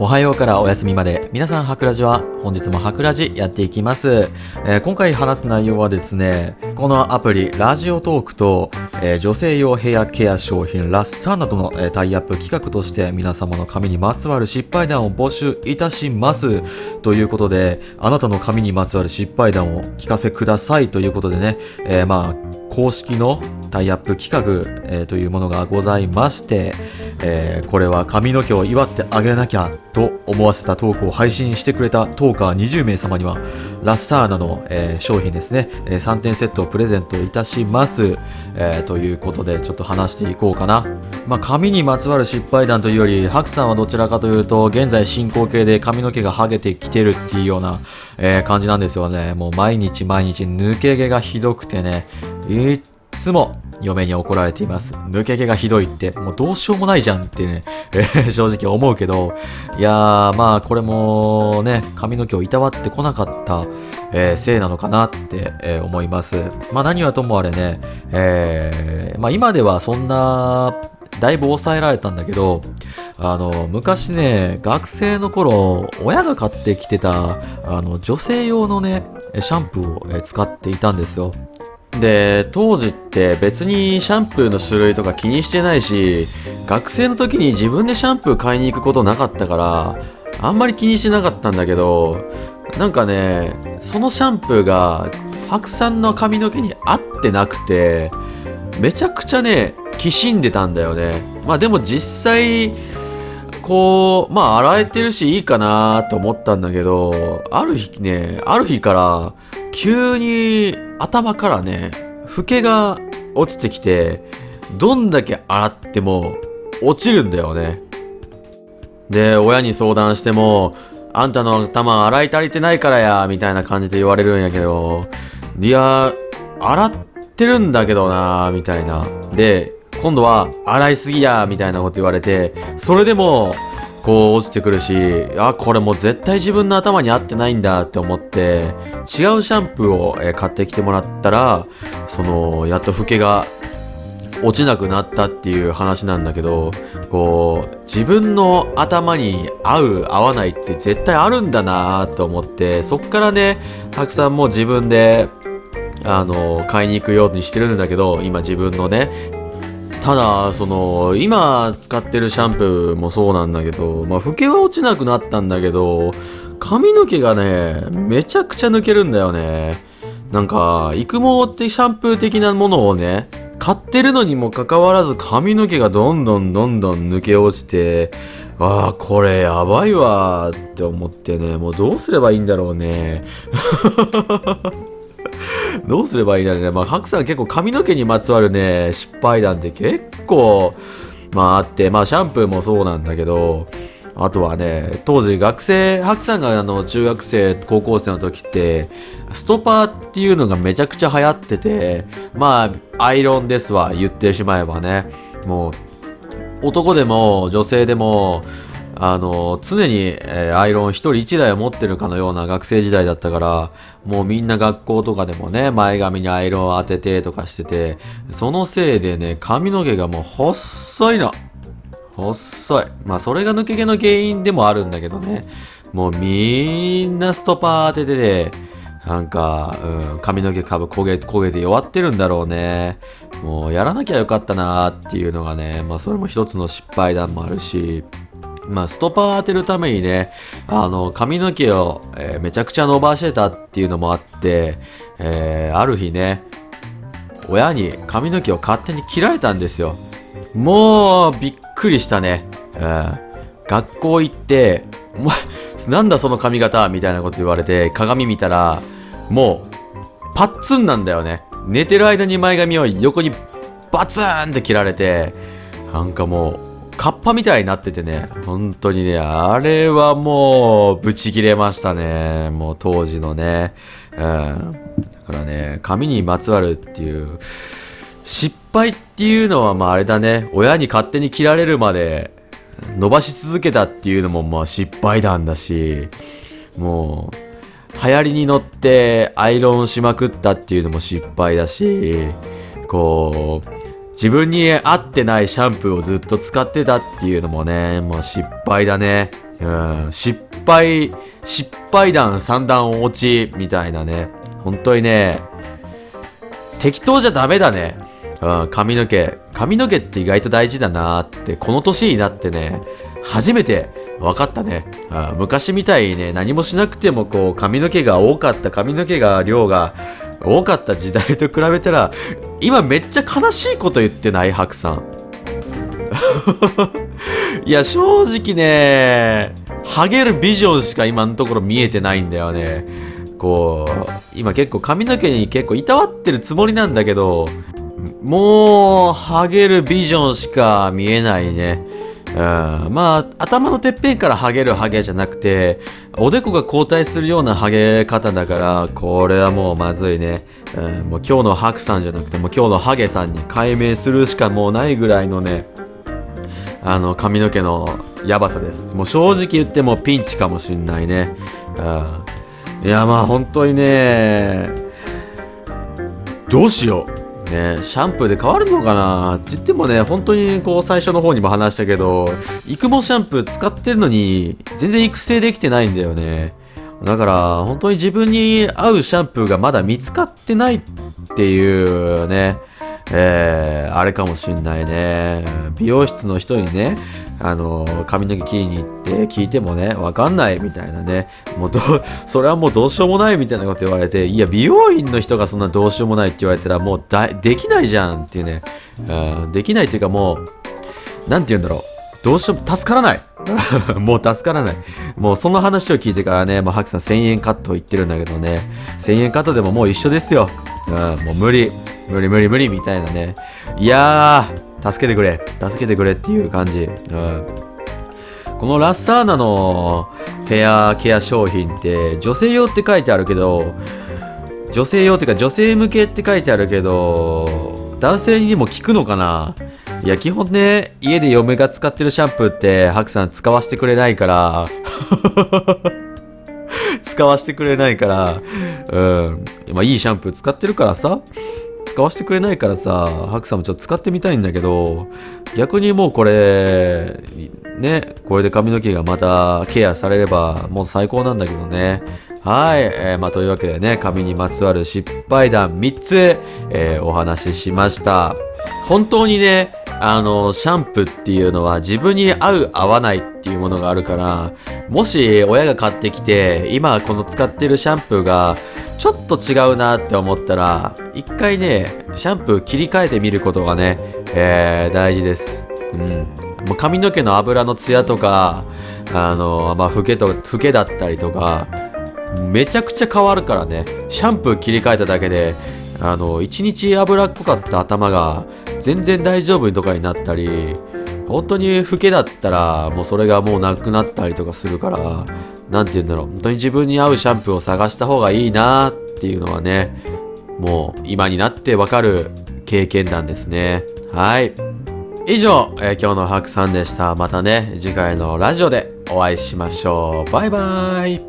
おはようからお休みまで。皆さんハクラジは本日もハクラジやっていきます、えー今回話す内容はですねこのアプリラジオトークと、えー女性用ヘアケア商品ラスターなどの、えータイアップ企画として皆様の髪にまつわる失敗談を募集いたします。ということであなたの髪にまつわる失敗談を聞かせください。ということでね、えーまあ公式のタイアップ企画、えーというものがございまして、えーこれは髪の毛を祝ってあげなきゃと思わせたトークを配信してくれたトーカー20名様にはラスターナの、えー商品ですね、え3点セットをプレゼントいたします、えということでちょっと話していこうかな。まあ髪にまつわる失敗談というよりハクさんはどちらかというと現在進行形で髪の毛が剥げてきてるっていうような、え感じなんですよね。もう毎日毎日抜け毛がひどくてね。いっつも嫁に怒られています。抜け毛がひどいって、もうどうしようもないじゃんってね、正直思うけど、いやー、まあこれもね、髪の毛をいたわってこなかった、えーせいなのかなって、えー思います。まあ何はともあれね、えまあ今ではそんな、だいぶ抑えられたんだけど、あの、昔ね、学生の頃、親が買ってきてた、あの、女性用のね、シャンプーを使っていたんですよ。で当時って別にシャンプーの種類とか気にしてないし学生の時に自分でシャンプー買いに行くことなかったからあんまり気にしてなかったんだけどなんかねそのシャンプーが白さんの髪の毛に合ってなくてめちゃくちゃねきしんでたんだよね。まあでも実際こうまあ洗えてるしいいかなと思ったんだけどある日ねある日から急に頭からねフケが落ちてきてどんだけ洗っても落ちるんだよね。で親に相談してもあんたの頭洗い足りてないからやみたいな感じで言われるんやけどいや洗ってるんだけどなみたいな。で今度は洗いすぎやみたいなこと言われてそれでもこう落ちてくるしあこれもう絶対自分の頭に合ってないんだって思って違うシャンプーをえ買ってきてもらったらそのやっとフケが落ちなくなったっていう話なんだけどこう自分の頭に合う合わないって絶対あるんだなと思ってそっからねたくさんもう自分であの買いに行くようにしてるんだけど今自分のねただその今使ってるシャンプーもそうなんだけどまあ老けは落ちなくなったんだけど髪の毛がねめちゃくちゃ抜けるんだよね。なんか育毛ってシャンプー的なものをね買ってるのにもかかわらず髪の毛がどんどんどんどん抜け落ちてああこれやばいわって思ってねもうどうすればいいんだろうね。どうすればいいんだろうね。まあ、ハクさん結構髪の毛にまつわるね、失敗談って結構、まああって、まあシャンプーもそうなんだけど、あとはね、当時学生、ハクさんがあの中学生、高校生の時って、ストパーっていうのがめちゃくちゃ流行ってて、まあ、アイロンですわ、言ってしまえばね。もう、男でも女性でも、あの常に、えーアイロン一人一台を持ってるかのような学生時代だったからもうみんな学校とかでもね前髪にアイロンを当ててとかしててそのせいでね髪の毛がもう細いの。細い。まあそれが抜け毛の原因でもあるんだけどね。もうみんなストパー当てててなんか、うん、髪の毛多分焦げ焦げて弱ってるんだろうね。もうやらなきゃよかったなーっていうのがねまあそれも一つの失敗談もあるし。まあ、ストパー当てるためにね、あの、髪の毛を、えーめちゃくちゃ伸ばしてたっていうのもあって、えーある日ね、親に髪の毛を勝手に切られたんですよ。もう、びっくりしたね。うん学校行って、お前、なんだその髪型？みたいなこと言われて、鏡見たら、もう、パッツンなんだよね。寝てる間に前髪を横にバツンって切られて、なんかもう、カッパみたいになっててね、本当にね、あれはもう、ブチ切れましたね。もう当時のね。うん。だからね、髪にまつわるっていう、失敗っていうのはまああれだね、親に勝手に切られるまで伸ばし続けたっていうのもまあ失敗談だし、もう、流行りに乗ってアイロンしまくったっていうのも失敗だし、こう、自分に合ってないシャンプーをずっと使ってたっていうのもね、もう失敗だね。うん、失敗、失敗談三段落ちみたいなね。本当にね、適当じゃダメだね。うん、髪の毛。髪の毛って意外と大事だなって、この年になってね、初めて分かったね。うん昔みたいにね、何もしなくてもこう、髪の毛が多かった、髪の毛が量が多かった時代と比べたら、今めっちゃ悲しいこと言ってない白さん。いや、正直ね、ハゲるビジョンしか今のところ見えてないんだよね。こう、今結構髪の毛に結構いたわってるつもりなんだけど、もう、ハゲるビジョンしか見えないね。うん、まあ、頭のてっぺんからハゲるハゲじゃなくて、おでこが後退するようなハゲ方だから、これはもうまずいね。うん、もう今日のハクさんじゃなくて、もう今日のハゲさんに解明するしかもうないぐらいのね、あの髪の毛のやばさです。もう正直言ってもピンチかもしんないね。うん、いやまあ本当にね、どうしよう。ね、シャンプーで変わるのかな？って言ってもね、本当にこう最初の方にも話したけど、育毛シャンプー使ってるのに全然育成できてないんだよね。だから本当に自分に合うシャンプーがまだ見つかってないっていうね、えー、あれかもしんないね。美容室の人にね、あの、髪の毛切りに行って聞いてもね、わかんないみたいなね。もうど、それはもうどうしようもないみたいなこと言われて、いや、美容院の人がそんなどうしようもないって言われたら、もうだできないじゃんっていうね。うんできないっていうかもう、なんて言うんだろう。どうしようも、助からない。もう助からない。もうその話を聞いてからね、もうハクさん1000円カット言ってるんだけどね、1000円カットでももう一緒ですよ。うん、もう無理。無理無理無理みたいなね。いやー、助けてくれ。助けてくれっていう感じ。うん。このラッサーナのヘアケア商品って女性用って書いてあるけど、女性用っていうか女性向けって書いてあるけど、男性にも効くのかな？いや、基本ね、家で嫁が使ってるシャンプーって、ハクさん使わせてくれないから、使わせてくれないから、うん。まあ、いいシャンプー使ってるからさ、使わせてくれないからさ、ハクさんもちょっと使ってみたいんだけど、逆にもうこれ、ね、これで髪の毛がまたケアされれば、もう最高なんだけどね。はい、えーまあ、というわけでね、髪にまつわる失敗談3つ、えーお話ししました。本当にね、あの、シャンプーっていうのは自分に合う合わないっていうものがあるから、もし親が買ってきて、今この使ってるシャンプーがちょっと違うなって思ったら、一回ね、シャンプー切り替えてみることがね、えー大事です。うん。もう髪の毛の油のツヤとか、あの、まあ、老けと、老けだったりとか、めちゃくちゃ変わるからね。シャンプー切り替えただけで、あの、一日脂っこかった頭が全然大丈夫とかになったり、本当に老けだったら、もうそれがもうなくなったりとかするから、なんて言うんだろう。本当に自分に合うシャンプーを探した方がいいなっていうのはね、もう今になってわかる経験談ですね。はい。以上、えー今日のハクさんでした。またね、次回のラジオでお会いしましょう。バイバイ。